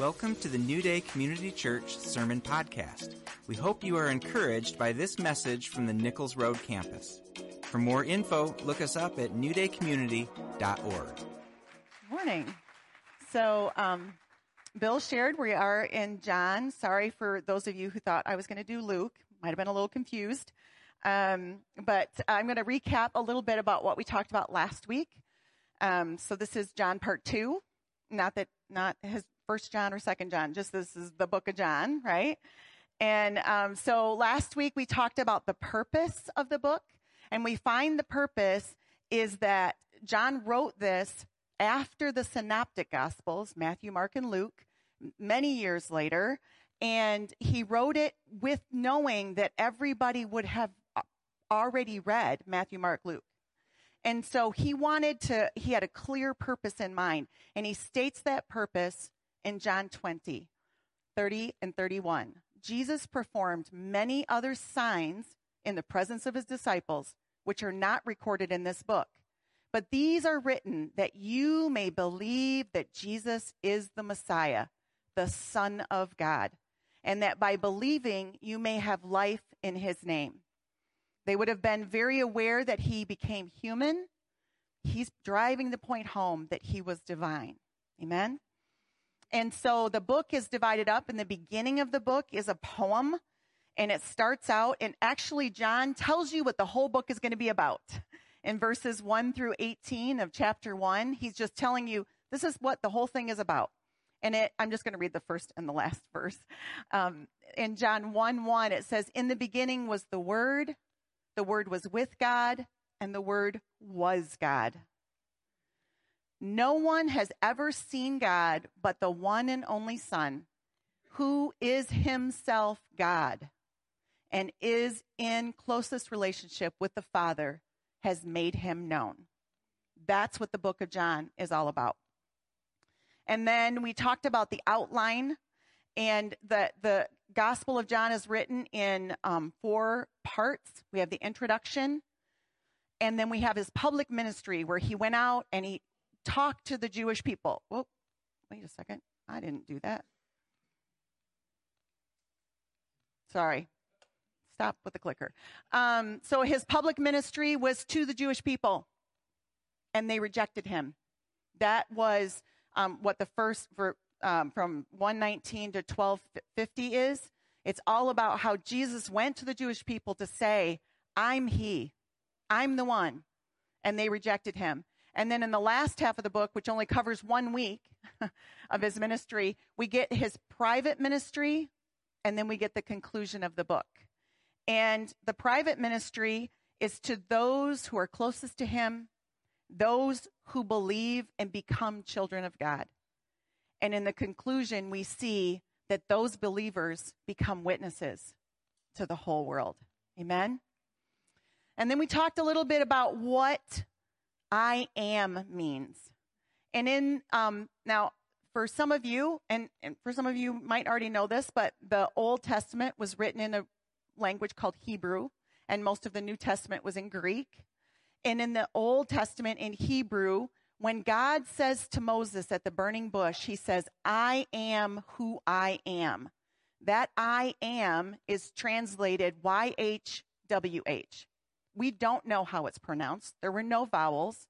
Welcome to the New Day Community Church Sermon Podcast. We hope you are encouraged by this message from the Nichols Road campus. For more info, look us up at newdaycommunity.org. Morning. So, um, Bill shared we are in John. Sorry for those of you who thought I was going to do Luke. Might have been a little confused. Um, but I'm going to recap a little bit about what we talked about last week. Um, so this is John part two. Not that, not his first John or second John, just this is the book of John, right? And um, so last week we talked about the purpose of the book, and we find the purpose is that John wrote this after the synoptic gospels, Matthew, Mark, and Luke, many years later, and he wrote it with knowing that everybody would have already read Matthew, Mark, Luke. And so he wanted to, he had a clear purpose in mind. And he states that purpose in John 20, 30 and 31. Jesus performed many other signs in the presence of his disciples, which are not recorded in this book. But these are written that you may believe that Jesus is the Messiah, the Son of God, and that by believing you may have life in his name. They would have been very aware that he became human. He's driving the point home that he was divine. Amen. And so the book is divided up. and the beginning of the book is a poem, and it starts out, and actually, John tells you what the whole book is going to be about. In verses 1 through 18 of chapter 1, he's just telling you this is what the whole thing is about. And it, I'm just going to read the first and the last verse. Um, in John 1 1, it says, In the beginning was the Word, the Word was with God, and the Word was God. No one has ever seen God but the one and only Son, who is himself God and is in closest relationship with the Father, has made him known. That's what the book of John is all about. And then we talked about the outline, and the, the Gospel of John is written in um, four parts. We have the introduction, and then we have his public ministry where he went out and he talk to the Jewish people. Well, wait a second. I didn't do that. Sorry. Stop with the clicker. Um, so his public ministry was to the Jewish people, and they rejected him. That was um, what the first for, um, from 119 to 1250 is. It's all about how Jesus went to the Jewish people to say, I'm he, I'm the one. And they rejected him. And then in the last half of the book, which only covers one week of his ministry, we get his private ministry and then we get the conclusion of the book. And the private ministry is to those who are closest to him, those who believe and become children of God. And in the conclusion, we see that those believers become witnesses to the whole world. Amen? And then we talked a little bit about what I am means. And in, um, now, for some of you, and, and for some of you might already know this, but the Old Testament was written in a language called Hebrew, and most of the New Testament was in Greek. And in the Old Testament in Hebrew, when God says to Moses at the burning bush, he says, I am who I am. That I am is translated YHWH. We don't know how it's pronounced. There were no vowels.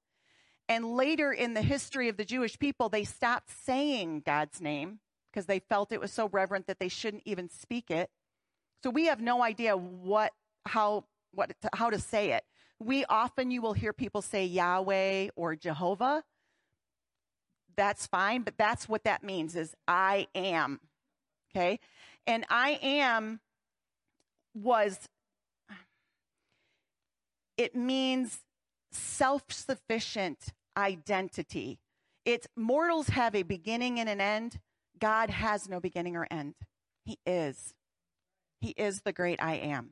And later in the history of the Jewish people, they stopped saying God's name because they felt it was so reverent that they shouldn't even speak it. So we have no idea what, how, what, how to say it. We often, you will hear people say Yahweh or Jehovah. That's fine, but that's what that means is I am. Okay. And I am was it means self sufficient identity. It's mortals have a beginning and an end. God has no beginning or end. He is. He is the great I am.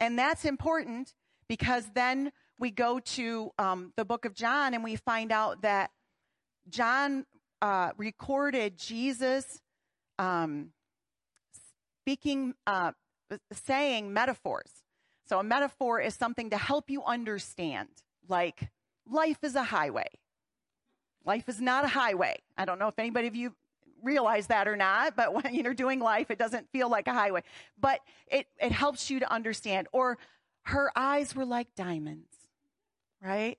And that's important because then we go to um, the book of John and we find out that John uh, recorded Jesus um, speaking, uh, saying metaphors. So a metaphor is something to help you understand, like life is a highway. Life is not a highway. I don't know if anybody of you realize that or not, but when you're doing life, it doesn't feel like a highway. But it, it helps you to understand. Or her eyes were like diamonds, right?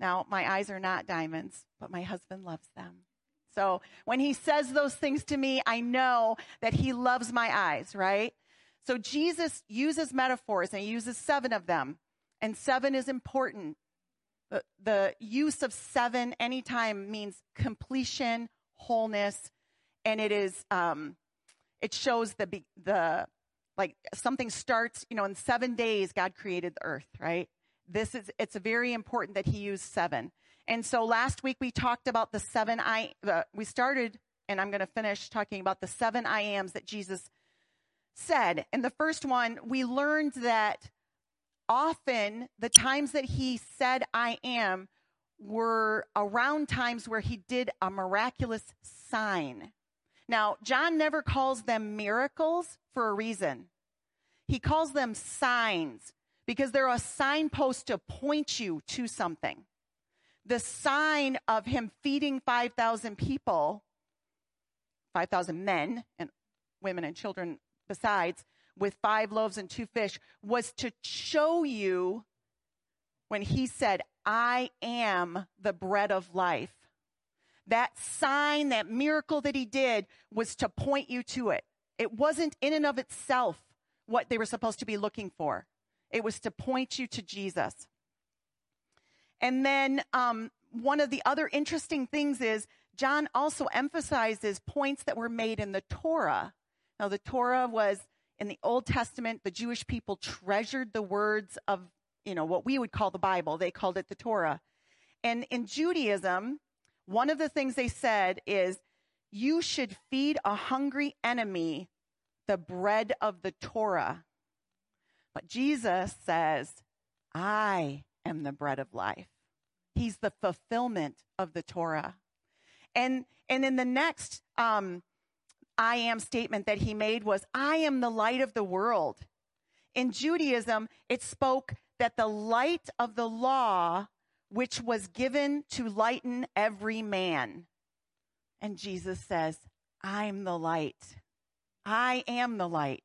Now, my eyes are not diamonds, but my husband loves them. So when he says those things to me, I know that he loves my eyes, right? So Jesus uses metaphors and he uses seven of them. And seven is important. The, the use of seven anytime means completion, wholeness, and it is, um, it shows the, the, like something starts, you know, in seven days, God created the earth, right? This is, it's very important that he used seven. And so last week we talked about the seven I, uh, we started, and I'm going to finish talking about the seven I ams that Jesus said. And the first one, we learned that often the times that he said I am were around times where he did a miraculous sign. Now, John never calls them miracles for a reason. He calls them signs because they're a signpost to point you to something the sign of him feeding 5,000 people, 5,000 men and women and children besides, with five loaves and two fish, was to show you when he said, I am the bread of life. That sign, that miracle that he did was to point you to it. It wasn't in and of itself what they were supposed to be looking for. It was to point you to Jesus. And then um, one of the other interesting things is John also emphasizes points that were made in the Torah. Now, the Torah was in the Old Testament, the Jewish people treasured the words of, you know, what we would call the Bible. They called it the Torah. And in Judaism, one of the things they said is, you should feed a hungry enemy the bread of the Torah. But Jesus says, I am the bread of life. He's the fulfillment of the Torah. And, and in the next um, I am statement that he made was, I am the light of the world. In Judaism, it spoke that the light of the law, which was given to lighten every man. And Jesus says, I'm the light. I am the light.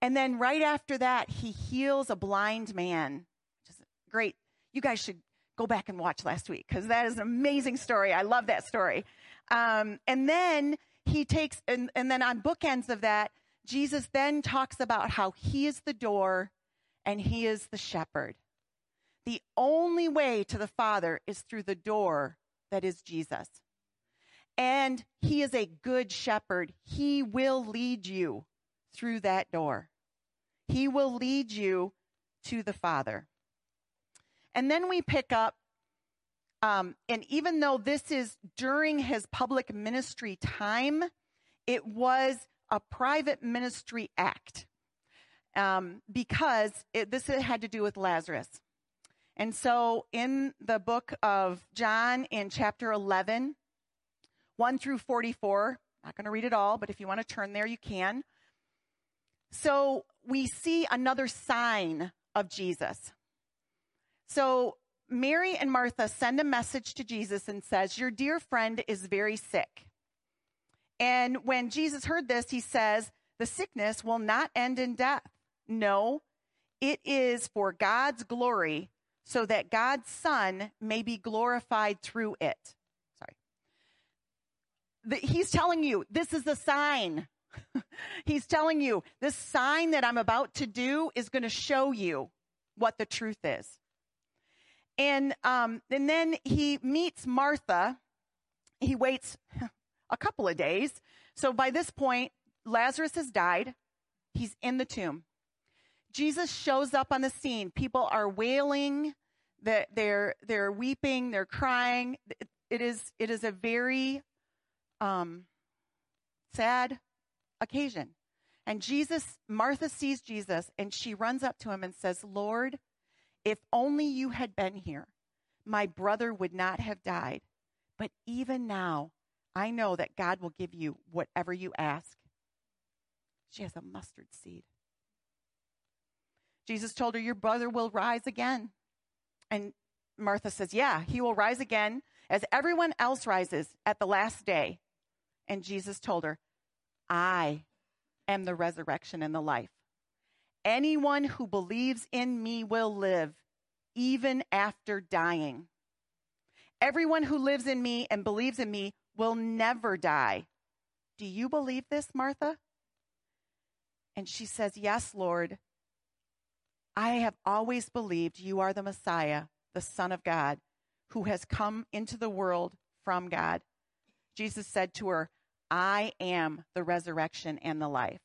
And then right after that, he heals a blind man. Great. You guys should go back and watch last week because that is an amazing story. I love that story. Um, and then he takes, and, and then on bookends of that, Jesus then talks about how he is the door and he is the shepherd. The only way to the Father is through the door that is Jesus. And he is a good shepherd. He will lead you through that door. He will lead you to the Father. And then we pick up, um, and even though this is during his public ministry time, it was a private ministry act um, because it, this had to do with Lazarus. And so in the book of John, in chapter 11, 1 through 44, I'm not going to read it all, but if you want to turn there, you can. So we see another sign of Jesus. So Mary and Martha send a message to Jesus and says, "Your dear friend is very sick." And when Jesus heard this, he says, "The sickness will not end in death. No, it is for God's glory, so that God's Son may be glorified through it." Sorry. He's telling you, this is a sign. he's telling you, this sign that I'm about to do is going to show you what the truth is. And, um, and then he meets Martha. He waits a couple of days. So by this point, Lazarus has died. He's in the tomb. Jesus shows up on the scene. People are wailing, they're, they're weeping, they're crying. It is, it is a very um, sad occasion. And Jesus, Martha sees Jesus and she runs up to him and says, Lord, if only you had been here, my brother would not have died. But even now, I know that God will give you whatever you ask. She has a mustard seed. Jesus told her, Your brother will rise again. And Martha says, Yeah, he will rise again as everyone else rises at the last day. And Jesus told her, I am the resurrection and the life. Anyone who believes in me will live even after dying. Everyone who lives in me and believes in me will never die. Do you believe this, Martha? And she says, Yes, Lord. I have always believed you are the Messiah, the Son of God, who has come into the world from God. Jesus said to her, I am the resurrection and the life.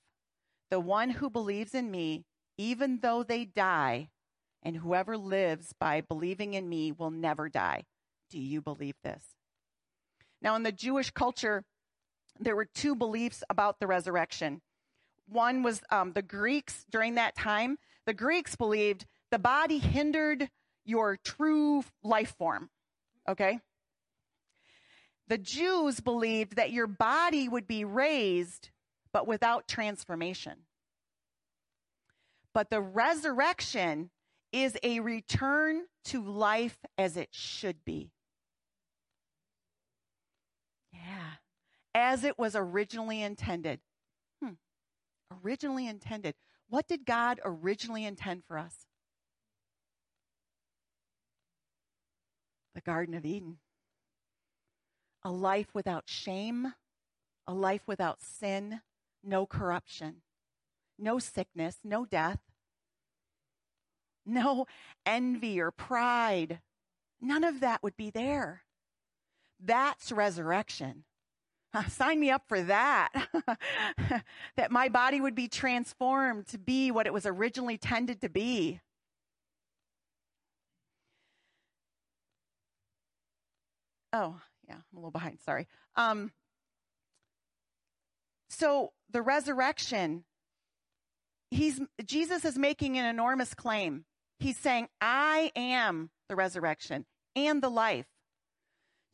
The one who believes in me, even though they die, and whoever lives by believing in me will never die. Do you believe this? Now, in the Jewish culture, there were two beliefs about the resurrection. One was um, the Greeks during that time. The Greeks believed the body hindered your true life form. Okay? The Jews believed that your body would be raised, but without transformation. But the resurrection is a return to life as it should be. Yeah. As it was originally intended. Hmm. Originally intended. What did God originally intend for us? The Garden of Eden a life without shame, a life without sin, no corruption, no sickness, no death, no envy or pride. None of that would be there. That's resurrection. Sign me up for that. that my body would be transformed to be what it was originally tended to be. Oh, yeah, I'm a little behind. Sorry. Um, so the resurrection, he's Jesus is making an enormous claim. He's saying, "I am the resurrection and the life."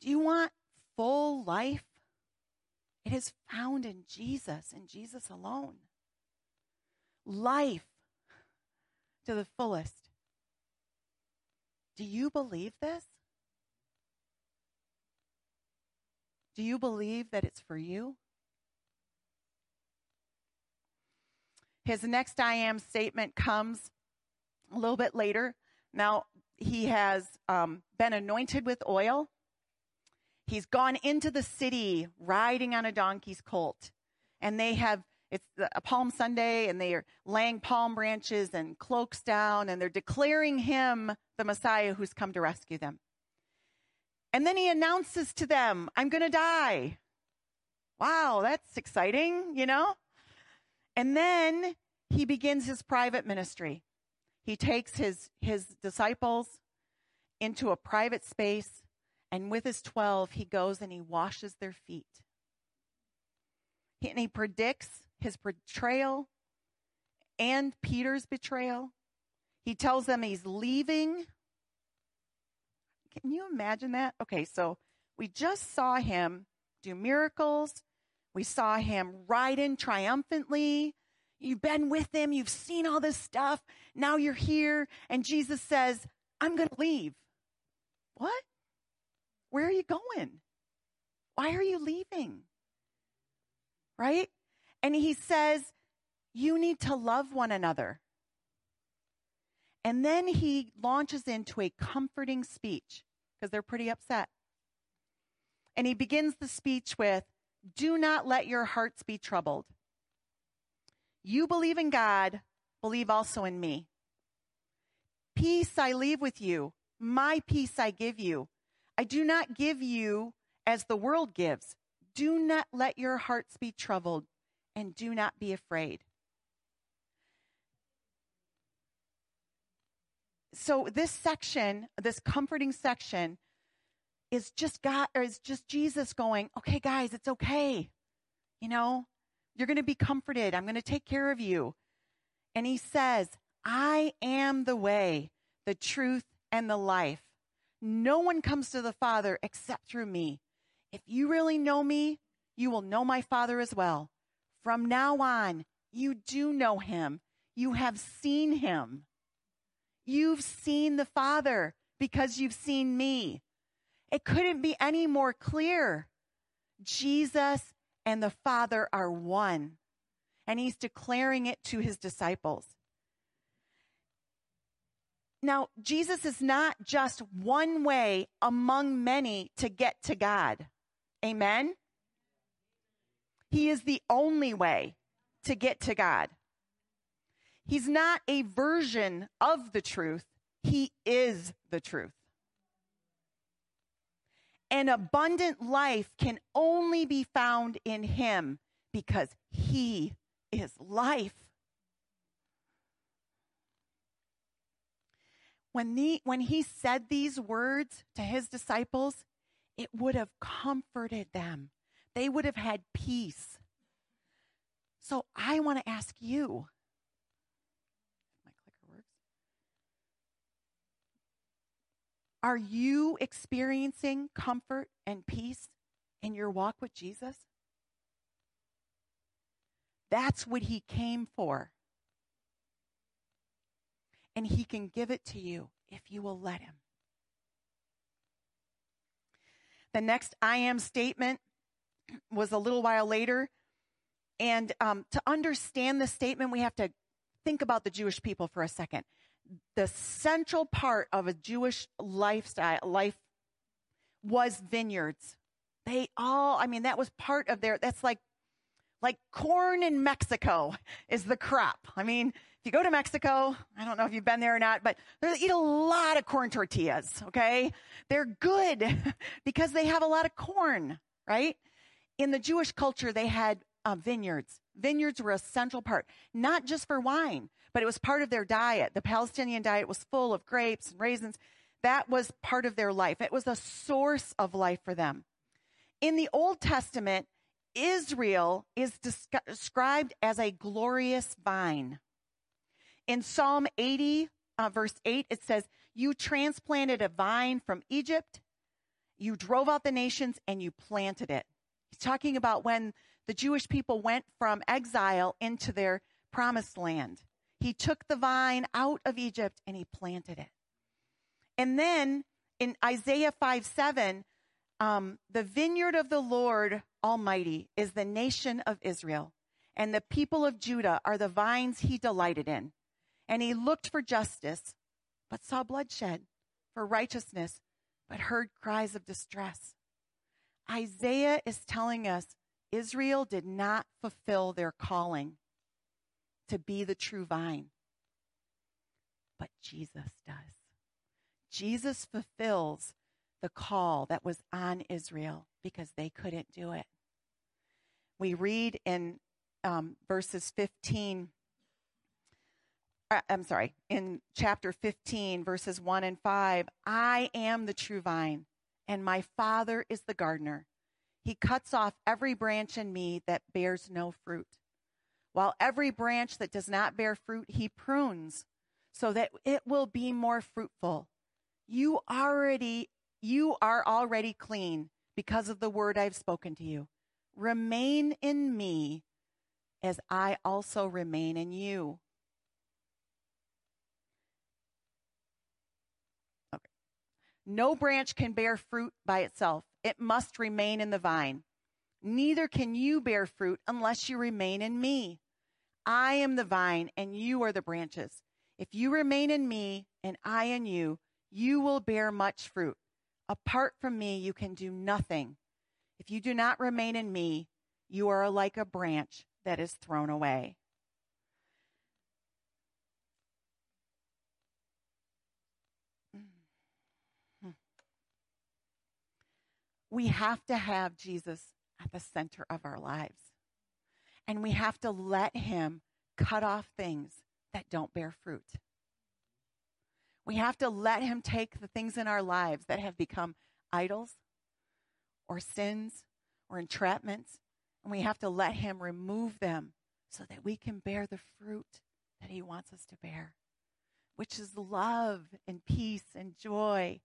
Do you want full life? It is found in Jesus and Jesus alone. Life to the fullest. Do you believe this? Do you believe that it's for you? His next I am statement comes a little bit later. Now, he has um, been anointed with oil. He's gone into the city riding on a donkey's colt. And they have, it's a Palm Sunday, and they are laying palm branches and cloaks down, and they're declaring him the Messiah who's come to rescue them. And then he announces to them, I'm going to die. Wow, that's exciting, you know? And then he begins his private ministry. He takes his, his disciples into a private space, and with his 12, he goes and he washes their feet. He, and he predicts his betrayal and Peter's betrayal. He tells them he's leaving can you imagine that? Okay, so we just saw him do miracles. We saw him ride in triumphantly. You've been with him. You've seen all this stuff. Now you're here. And Jesus says, I'm going to leave. What? Where are you going? Why are you leaving? Right? And he says, You need to love one another. And then he launches into a comforting speech because they're pretty upset. And he begins the speech with, Do not let your hearts be troubled. You believe in God, believe also in me. Peace I leave with you, my peace I give you. I do not give you as the world gives. Do not let your hearts be troubled, and do not be afraid. so this section, this comforting section, is just God or is just Jesus going, okay, guys, it's okay. You know, you're going to be comforted. I'm going to take care of you. And he says, I am the way, the truth, and the life. No one comes to the Father except through me. If you really know me, you will know my Father as well. From now on, you do know him. You have seen him. You've seen the Father because you've seen me. It couldn't be any more clear. Jesus and the Father are one. And he's declaring it to his disciples. Now, Jesus is not just one way among many to get to God. Amen? He is the only way to get to God. He's not a version of the truth, He is the truth. An abundant life can only be found in Him because He is life. When, the, when he said these words to his disciples, it would have comforted them. They would have had peace. So I want to ask you my clicker works. Are you experiencing comfort and peace in your walk with Jesus? That's what he came for and He can give it to you if you will let Him. The next I am statement was a little while later. And um, to understand the statement, we have to think about the Jewish people for a second. The central part of a Jewish lifestyle, life was vineyards. They all, I mean, that was part of their, that's like, like corn in Mexico is the crop. I mean, if you go to Mexico, I don't know if you've been there or not, but they eat a lot of corn tortillas, okay? They're good because they have a lot of corn, right? In the Jewish culture, they had uh, vineyards. Vineyards were a central part, not just for wine, but it was part of their diet. The Palestinian diet was full of grapes and raisins. That was part of their life. It was a source of life for them. In the Old Testament, Israel is described as a glorious vine. In Psalm 80, uh, verse 8, it says, You transplanted a vine from Egypt, you drove out the nations, and you planted it. He's talking about when the Jewish people went from exile into their promised land. He took the vine out of Egypt and he planted it. And then in Isaiah 5 7, um, the vineyard of the Lord Almighty is the nation of Israel, and the people of Judah are the vines he delighted in. And he looked for justice, but saw bloodshed, for righteousness, but heard cries of distress. Isaiah is telling us Israel did not fulfill their calling to be the true vine, but Jesus does. Jesus fulfills the call that was on Israel because they couldn't do it. We read in um, verses 15 uh, I'm sorry, in chapter 15, verses 1 and 5, I am the true vine, and my Father is the gardener. He cuts off every branch in me that bears no fruit, while every branch that does not bear fruit, he prunes so that it will be more fruitful. You already you are already clean because of the word I've spoken to you. Remain in me as I also remain in you. Okay. No branch can bear fruit by itself, it must remain in the vine. Neither can you bear fruit unless you remain in me. I am the vine, and you are the branches. If you remain in me, and I in you, you will bear much fruit. Apart from me, you can do nothing. If you do not remain in me, you are like a branch that is thrown away. we have to have Jesus at the center of our lives. And we have to let him cut off things that don't bear fruit. We have to let him take the things in our lives that have become idols or sins or entrapments, and we have to let him remove them so that we can bear the fruit that he wants us to bear, which is love and peace and joy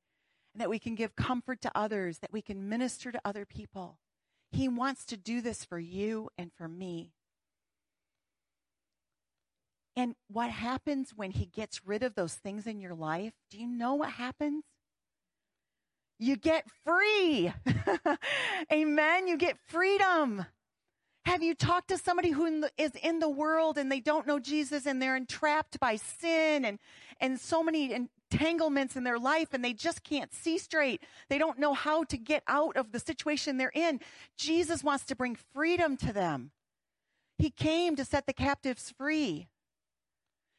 and that we can give comfort to others, that we can minister to other people. He wants to do this for you and for me. And what happens when he gets rid of those things in your life? Do you know what happens? You get free. Amen. You get freedom. Have you talked to somebody who is in the world and they don't know Jesus and they're entrapped by sin and, and so many entanglements in their life and they just can't see straight? They don't know how to get out of the situation they're in. Jesus wants to bring freedom to them. He came to set the captives free.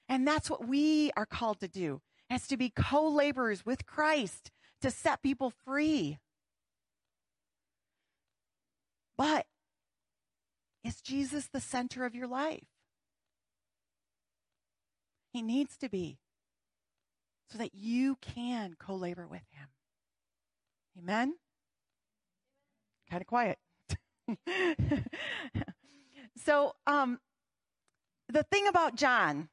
And that's what we are called to do, as to be co-laborers with Christ to set people free. But is Jesus the center of your life? He needs to be so that you can co labor with him. Amen? Kind of quiet. so, um, the thing about John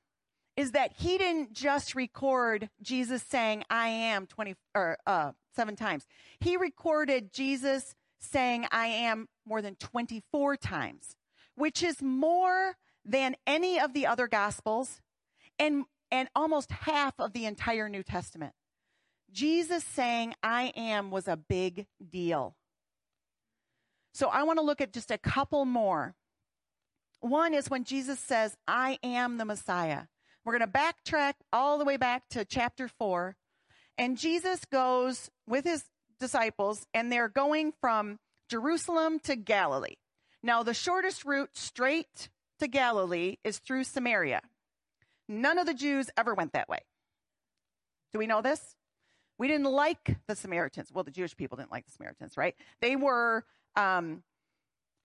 is that he didn't just record Jesus saying, I am 20 or uh, seven times. He recorded Jesus saying, I am more than 24 times, which is more than any of the other gospels and, and almost half of the entire New Testament. Jesus saying, I am was a big deal. So I want to look at just a couple more. One is when Jesus says, I am the Messiah. We're going to backtrack all the way back to chapter 4. And Jesus goes with his disciples, and they're going from Jerusalem to Galilee. Now, the shortest route straight to Galilee is through Samaria. None of the Jews ever went that way. Do we know this? We didn't like the Samaritans. Well, the Jewish people didn't like the Samaritans, right? They were um,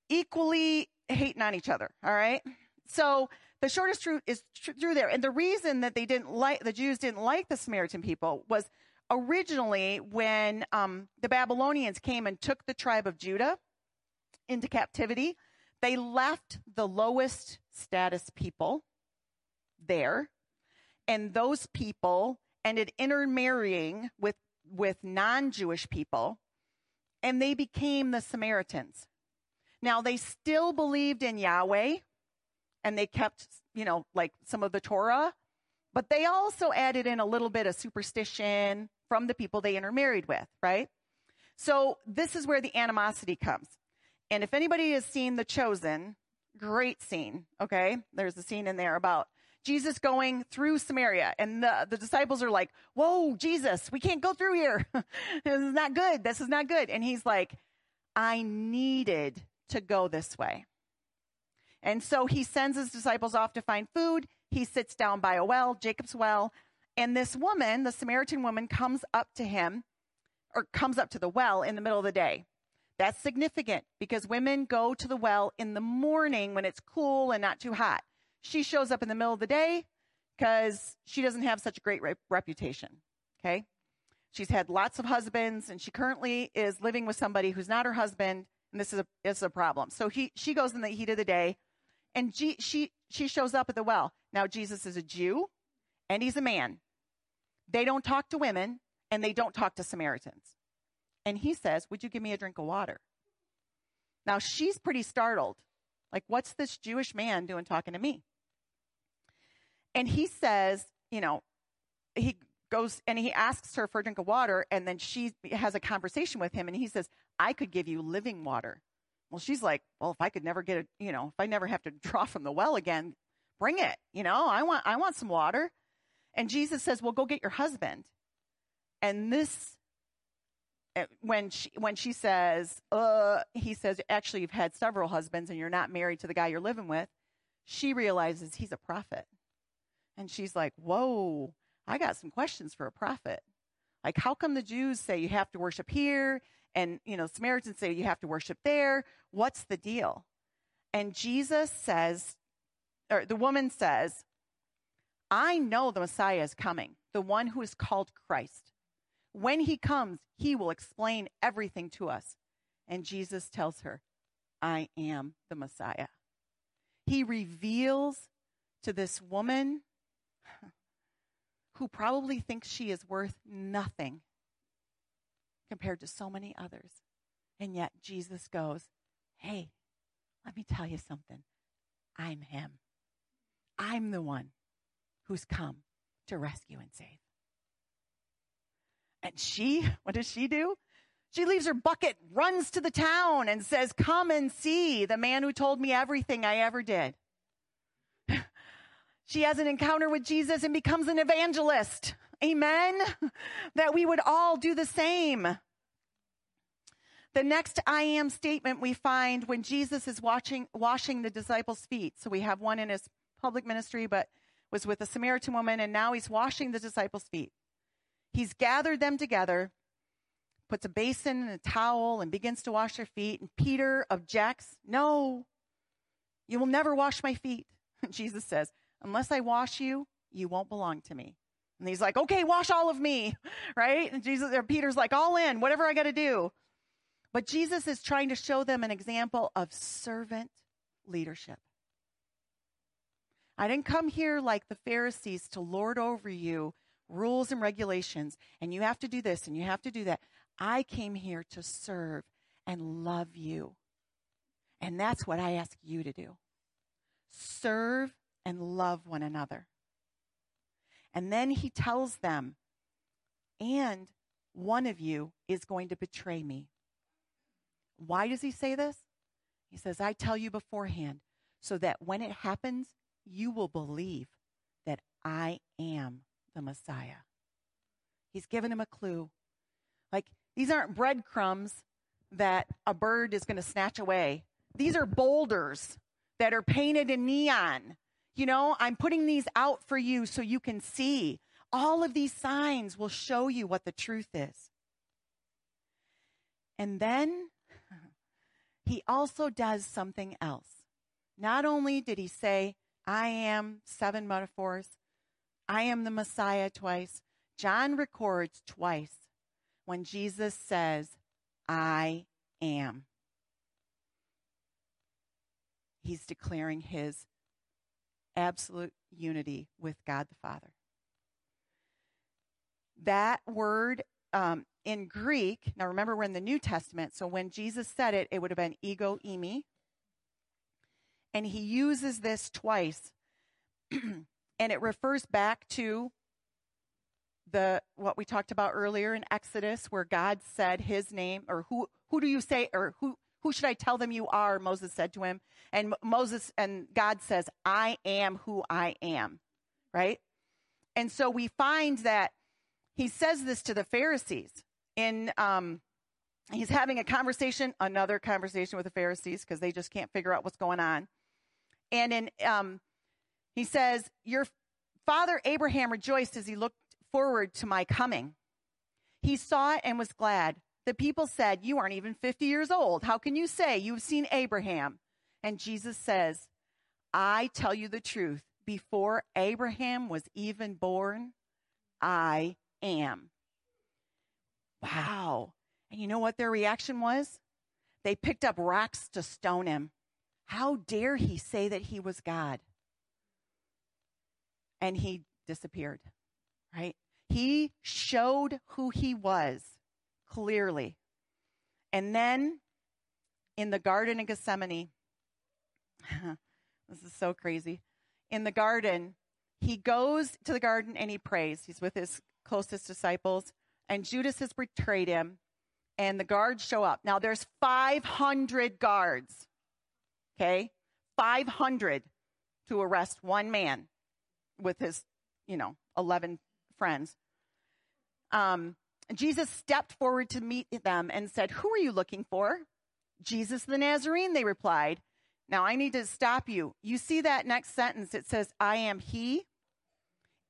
equally hating on each other, all right? So the shortest route is through there. And the reason that they didn't like, the Jews didn't like the Samaritan people was originally when um, the Babylonians came and took the tribe of Judah into captivity, they left the lowest status people there. And those people ended intermarrying with, with non Jewish people, and they became the Samaritans. Now, they still believed in Yahweh, and they kept, you know, like some of the Torah, but they also added in a little bit of superstition from the people they intermarried with, right? So this is where the animosity comes. And if anybody has seen The Chosen, great scene, okay? There's a scene in there about Jesus going through Samaria and the, the disciples are like, whoa, Jesus, we can't go through here. this is not good. This is not good. And he's like, I needed to go this way. And so he sends his disciples off to find food. He sits down by a well, Jacob's well, and this woman, the Samaritan woman, comes up to him or comes up to the well in the middle of the day. That's significant because women go to the well in the morning when it's cool and not too hot. She shows up in the middle of the day because she doesn't have such a great re- reputation. Okay. She's had lots of husbands and she currently is living with somebody who's not her husband. And this is a, is a problem. So he, she goes in the heat of the day and G, she, she shows up at the well. Now, Jesus is a Jew and he's a man. They don't talk to women and they don't talk to Samaritans. And he says, Would you give me a drink of water? Now she's pretty startled. Like, what's this Jewish man doing talking to me? And he says, You know, he goes and he asks her for a drink of water. And then she has a conversation with him. And he says, I could give you living water. Well, she's like, Well, if I could never get it, you know, if I never have to draw from the well again, bring it. You know, I want, I want some water. And Jesus says, Well, go get your husband. And this, eh, when she, when she says, uh, he says, Actually, you've had several husbands and you're not married to the guy you're living with, she realizes he's a prophet. And she's like, Whoa, I got some questions for a prophet. Like, how come the Jews say you have to worship here? And, you know, Samaritans say you have to worship there. What's the deal? And Jesus says, or the woman says, I know the Messiah is coming, the one who is called Christ. When he comes, he will explain everything to us. And Jesus tells her, I am the Messiah. He reveals to this woman who probably thinks she is worth nothing compared to so many others. And yet Jesus goes, Hey, let me tell you something. I'm him. I'm the one who's come to rescue and save. And she, what does she do? She leaves her bucket, runs to the town, and says, Come and see the man who told me everything I ever did. She has an encounter with Jesus and becomes an evangelist. Amen. That we would all do the same. The next I am statement we find when Jesus is watching, washing the disciples' feet. So we have one in his public ministry, but was with a Samaritan woman, and now he's washing the disciples' feet. He's gathered them together, puts a basin and a towel, and begins to wash their feet. And Peter objects, No, you will never wash my feet. Jesus says, Unless I wash you, you won't belong to me. And he's like, Okay, wash all of me, right? And Jesus or Peter's like, All in, whatever I got to do. But Jesus is trying to show them an example of servant leadership. I didn't come here like the Pharisees to lord over you rules and regulations, and you have to do this and you have to do that. I came here to serve and love you. And that's what I ask you to do serve and love one another. And then he tells them, and one of you is going to betray me. Why does he say this? He says, I tell you beforehand, so that when it happens, you will believe that I am the Messiah. He's given him a clue. Like, these aren't breadcrumbs that a bird is going to snatch away. These are boulders that are painted in neon. You know, I'm putting these out for you so you can see. All of these signs will show you what the truth is. And then he also does something else. Not only did he say, I am seven metaphors, I am the Messiah twice, John records twice when Jesus says, I am. He's declaring his absolute unity with God the Father. That word um, in Greek, now remember we're in the New Testament, so when Jesus said it, it would have been ego eimi. And he uses this twice. and it refers back to the what we talked about earlier in Exodus, where God said his name, or who who do you say, or who who should I tell them you are? Moses said to him, and Moses and God says, I am who I am, right? And so we find that he says this to the Pharisees in um, he's having a conversation, another conversation with the Pharisees because they just can't figure out what's going on. And in um, he says, "Your father Abraham rejoiced as he looked forward to my coming. He saw it and was glad. The people said, "You aren't even 50 years old. How can you say you've seen Abraham?" And Jesus says, "I tell you the truth. Before Abraham was even born, I am." Wow. And you know what their reaction was? They picked up rocks to stone him. How dare he say that he was God? And he disappeared, right? He showed who he was clearly. And then in the Garden of Gethsemane, this is so crazy. In the garden, he goes to the garden and he prays. He's with his closest disciples and Judas has betrayed him, and the guards show up. Now there's 500 guards, okay? 500 to arrest one man with his, you know, 11 friends. Um, Jesus stepped forward to meet them and said, Who are you looking for? Jesus the Nazarene, they replied. Now I need to stop you. You see that next sentence, it says, I am he.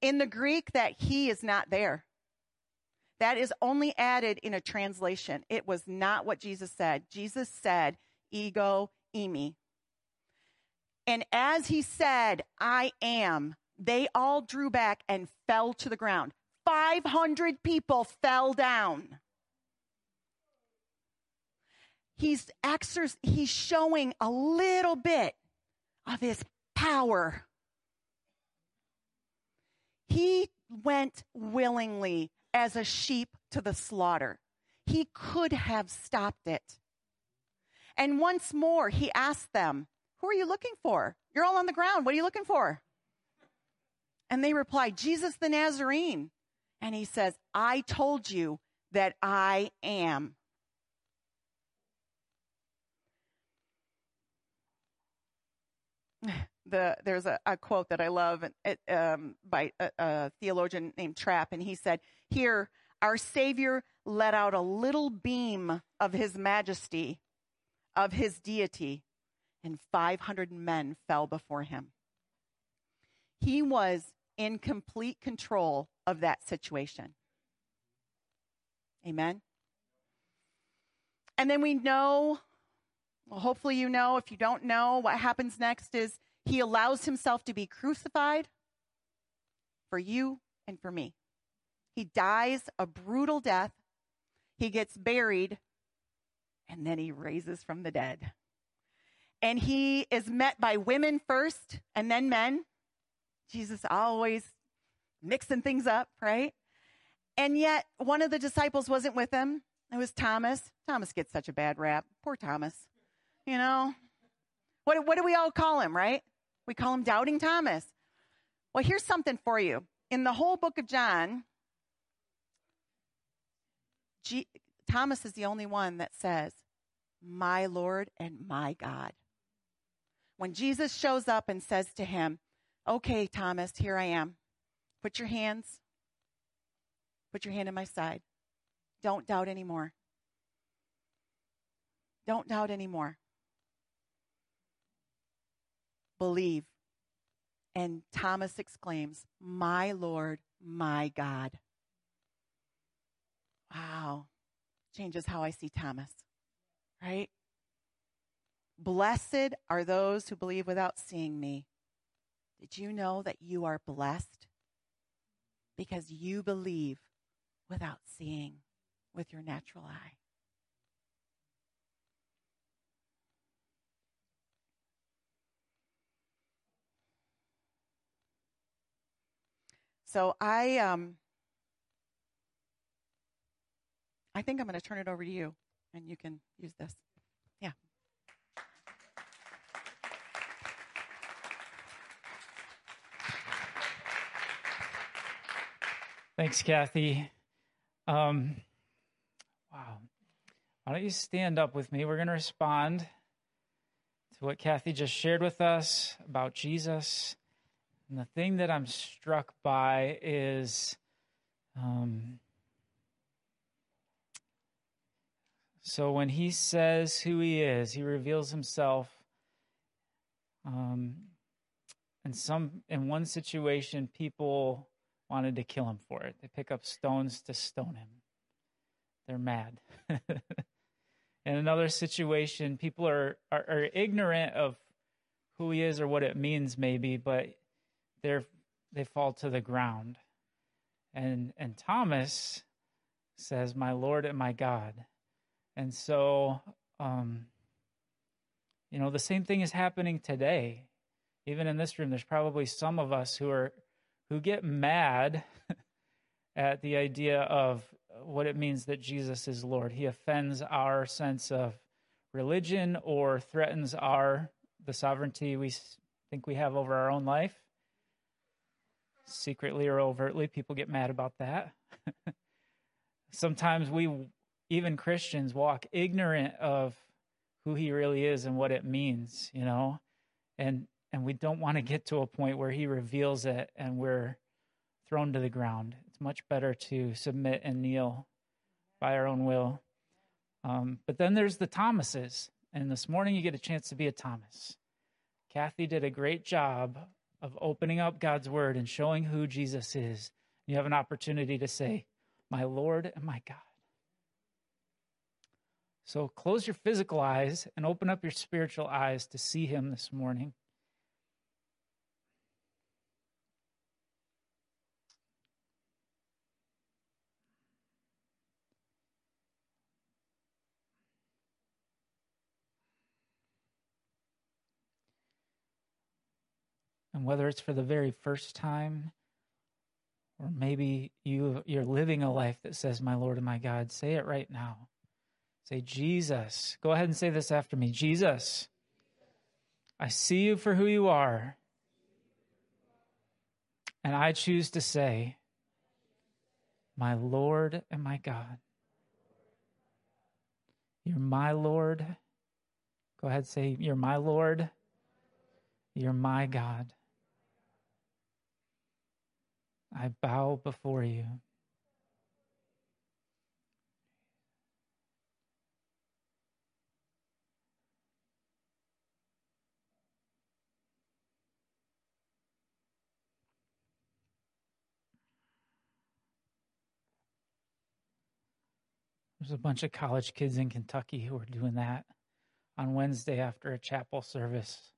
In the Greek, that he is not there. That is only added in a translation. It was not what Jesus said. Jesus said, ego eimi. And as he said, I am, they all drew back and fell to the ground. 500 people fell down. He's he's showing a little bit of his power. He went willingly as a sheep to the slaughter. He could have stopped it. And once more, he asked them, Who are you looking for? You're all on the ground. What are you looking for? And they replied, Jesus the Nazarene and he says, I told you that I am. The, there's a, a, quote that I love um, by a, a theologian named Trapp, and he said, Here, our Savior let out a little beam of his majesty, of his deity, and 500 men fell before him. He was in complete control of that situation. Amen. And then we know well, hopefully, you know. If you don't know, what happens next is he allows himself to be crucified for you and for me. He dies a brutal death, he gets buried, and then he raises from the dead. And he is met by women first and then men. Jesus always mixing things up, right? And yet, one of the disciples wasn't with him. It was Thomas. Thomas gets such a bad rap. Poor Thomas. You know? What, what do we all call him, right? We call him Doubting Thomas. Well, here's something for you. In the whole book of John, G- Thomas is the only one that says, My Lord and my God. When Jesus shows up and says to him, Okay, Thomas, here I am. Put your hands, put your hand in my side. Don't doubt anymore. Don't doubt anymore believe. And Thomas exclaims, My Lord, my God. Wow. Changes how I see Thomas, right? Blessed are those who believe without seeing me. Did you know that you are blessed? Because you believe without seeing with your natural eye. So I um I think I'm going to turn it over to you and you can use this. Yeah. Thanks, Kathy. Um, wow. Why don't you stand up with me? We're going to respond to what Kathy just shared with us about Jesus and the thing that I'm struck by is um, so when he says who he is, he reveals himself. Um, and some in one situation, people wanted to kill him for it. They pick up stones to stone him. They're mad. in another situation, people are, are, are ignorant of who he is or what it means, maybe, but they they fall to the ground. And and Thomas says, "My Lord and my God." And so, um, you know, the same thing is happening today. Even in this room, there's probably some of us who are who get mad at the idea of what it means that Jesus is Lord. He offends our sense of religion or threatens our the sovereignty we think we have over our own life secretly or overtly. People get mad about that. Sometimes we, even Christians, walk ignorant of who he really is and what it means, you know, and and we don't want to get to a point where he reveals it and we're thrown to the ground. It's much better to submit and kneel by our own will. Um, but then there's the Thomases, and this morning you get a chance to be a Thomas. Kathy did a great job of opening up God's word and showing who Jesus is, you have an opportunity to say, My Lord and my God. So close your physical eyes and open up your spiritual eyes to see him this morning. Whether it's for the very first time, or maybe you, you're living a life that says, My Lord and my God, say it right now. Say, Jesus. Go ahead and say this after me Jesus, I see you for who you are. And I choose to say, My Lord and my God. You're my Lord. Go ahead, and say, You're my Lord. You're my God. I bow before you. There's a bunch of college kids in Kentucky who are doing that on Wednesday after a chapel service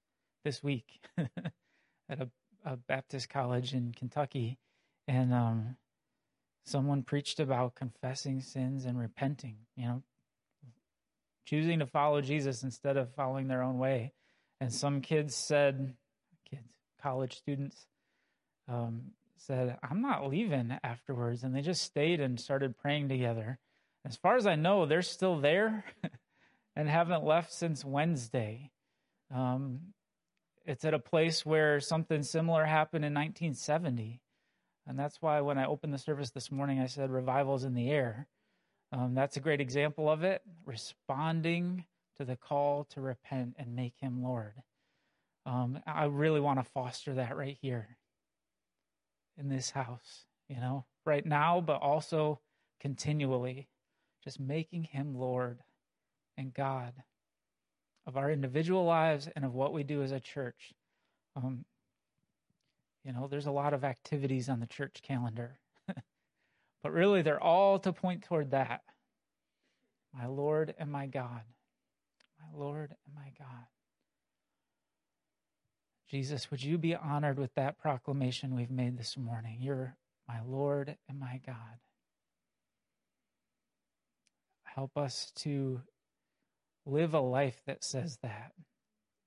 this week at a, a, Baptist college in Kentucky. And um, someone preached about confessing sins and repenting, you know, choosing to follow Jesus instead of following their own way. And some kids said, kids, college students, um, said, I'm not leaving afterwards. And they just stayed and started praying together. As far as I know, they're still there and haven't left since Wednesday. Um, it's at a place where something similar happened in 1970. And that's why when I opened the service this morning, I said revival's in the air. Um, that's a great example of it, responding to the call to repent and make him Lord. Um, I really want to foster that right here in this house, you know, right now, but also continually just making him Lord and God of our individual lives and of what we do as a church. Um, you know, there's a lot of activities on the church calendar, but really they're all to point toward that. My Lord and my God. My Lord and my God. Jesus, would you be honored with that proclamation we've made this morning? You're my Lord and my God. Help us to live a life that says that,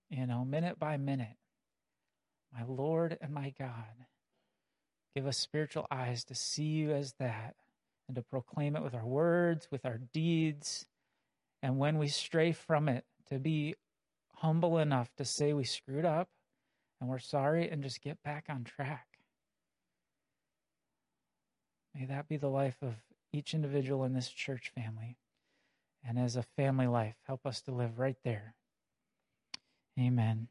you know, minute by minute. My Lord and my God, give us spiritual eyes to see you as that and to proclaim it with our words, with our deeds. And when we stray from it, to be humble enough to say we screwed up and we're sorry and just get back on track. May that be the life of each individual in this church family and as a family life. Help us to live right there. Amen.